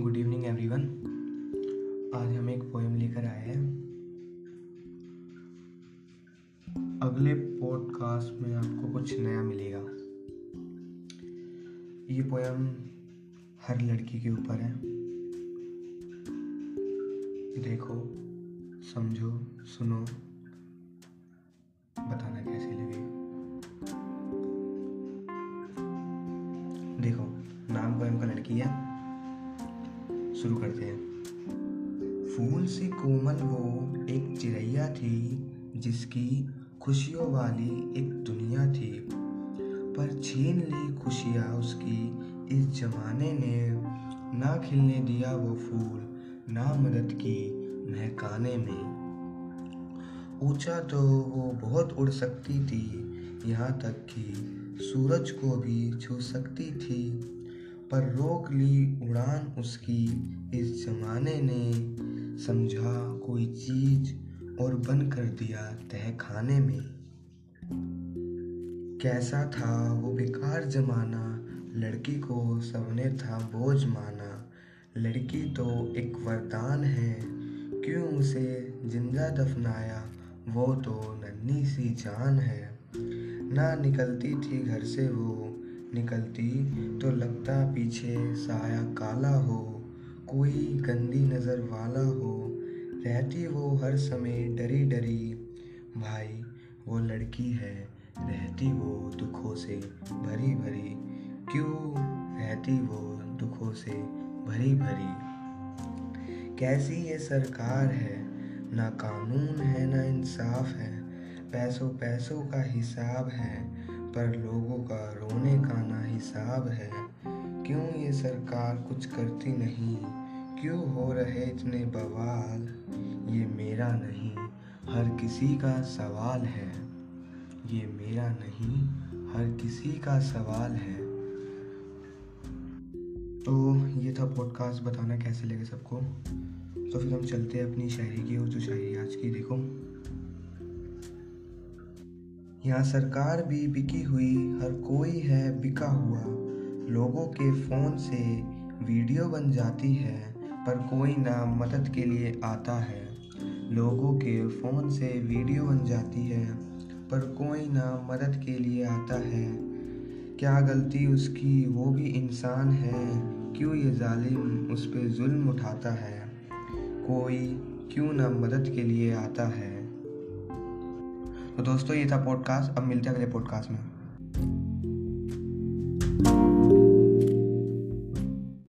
Good evening everyone आज हम एक पोएम लेकर आए हैं। अगले पॉडकास्ट में आपको कुछ नया मिलेगा। ये पोएम हर लड़की के ऊपर है। देखो, समझो, सुनो। बताना कैसे लगे। देखो, नाम पोएम का लड़की है। शुरू करते हैं। फूल से कोमल वो एक चिड़ैया थी, जिसकी खुशियों वाली एक दुनिया थी। पर छीन ली खुशियाँ उसकी, इस जमाने ने ना खिलने दिया वो फूल, ना मदद की महकाने में। ऊँचा तो वो बहुत उड़ सकती थी, यहाँ तक कि सूरज को भी छू सकती थी। पर रोक ली उड़ान उसकी। इस जमाने ने समझा कोई चीज़ और बन कर दिया तह खाने में। कैसा था वो बेकार जमाना, लड़की को सबने था बोझ माना। लड़की तो एक वरदान है, क्यों उसे ज़िंदा दफनाया? वो तो नन्ही सी जान है। ना निकलती थी घर से वो निकलती तो लगता पीछे साया काला हो, कोई गंदी नज़र वाला हो। रहती वो हर समय डरी डरी, भाई वो लड़की है। रहती वो दुखों से भरी भरी, क्यों रहती वो दुखों से भरी भरी? कैसी ये सरकार है, ना कानून है, ना इंसाफ है। पैसों पैसों का हिसाब है, पर लोगों का रोने का हिसाब है। क्यों ये सरकार कुछ करती नहीं? क्यों हो रहे इतने बवाल? ये मेरा नहीं, हर किसी का सवाल है। ये मेरा नहीं, हर किसी का सवाल है। तो ये था पॉडकास्ट बताना कैसे लगे सबको? तो फिर हम चलते हैं अपनी शायरी की और जो शायरी आज की, देखो। यहाँ सरकार भी बिकी हुई हर कोई है बिका हुआ। लोगों के फ़ोन से वीडियो बन जाती है, पर कोई ना मदद के लिए आता है। लोगों के फ़ोन से वीडियो बन जाती है, पर कोई ना मदद के लिए आता है। क्या गलती उसकी वो भी इंसान है, क्यों ये जालिम उस पर जुल्म उठाता है? कोई क्यों ना मदद के लिए आता है? तो दोस्तों ये था पॉडकास्ट अब मिलते हैं अगले पॉडकास्ट में।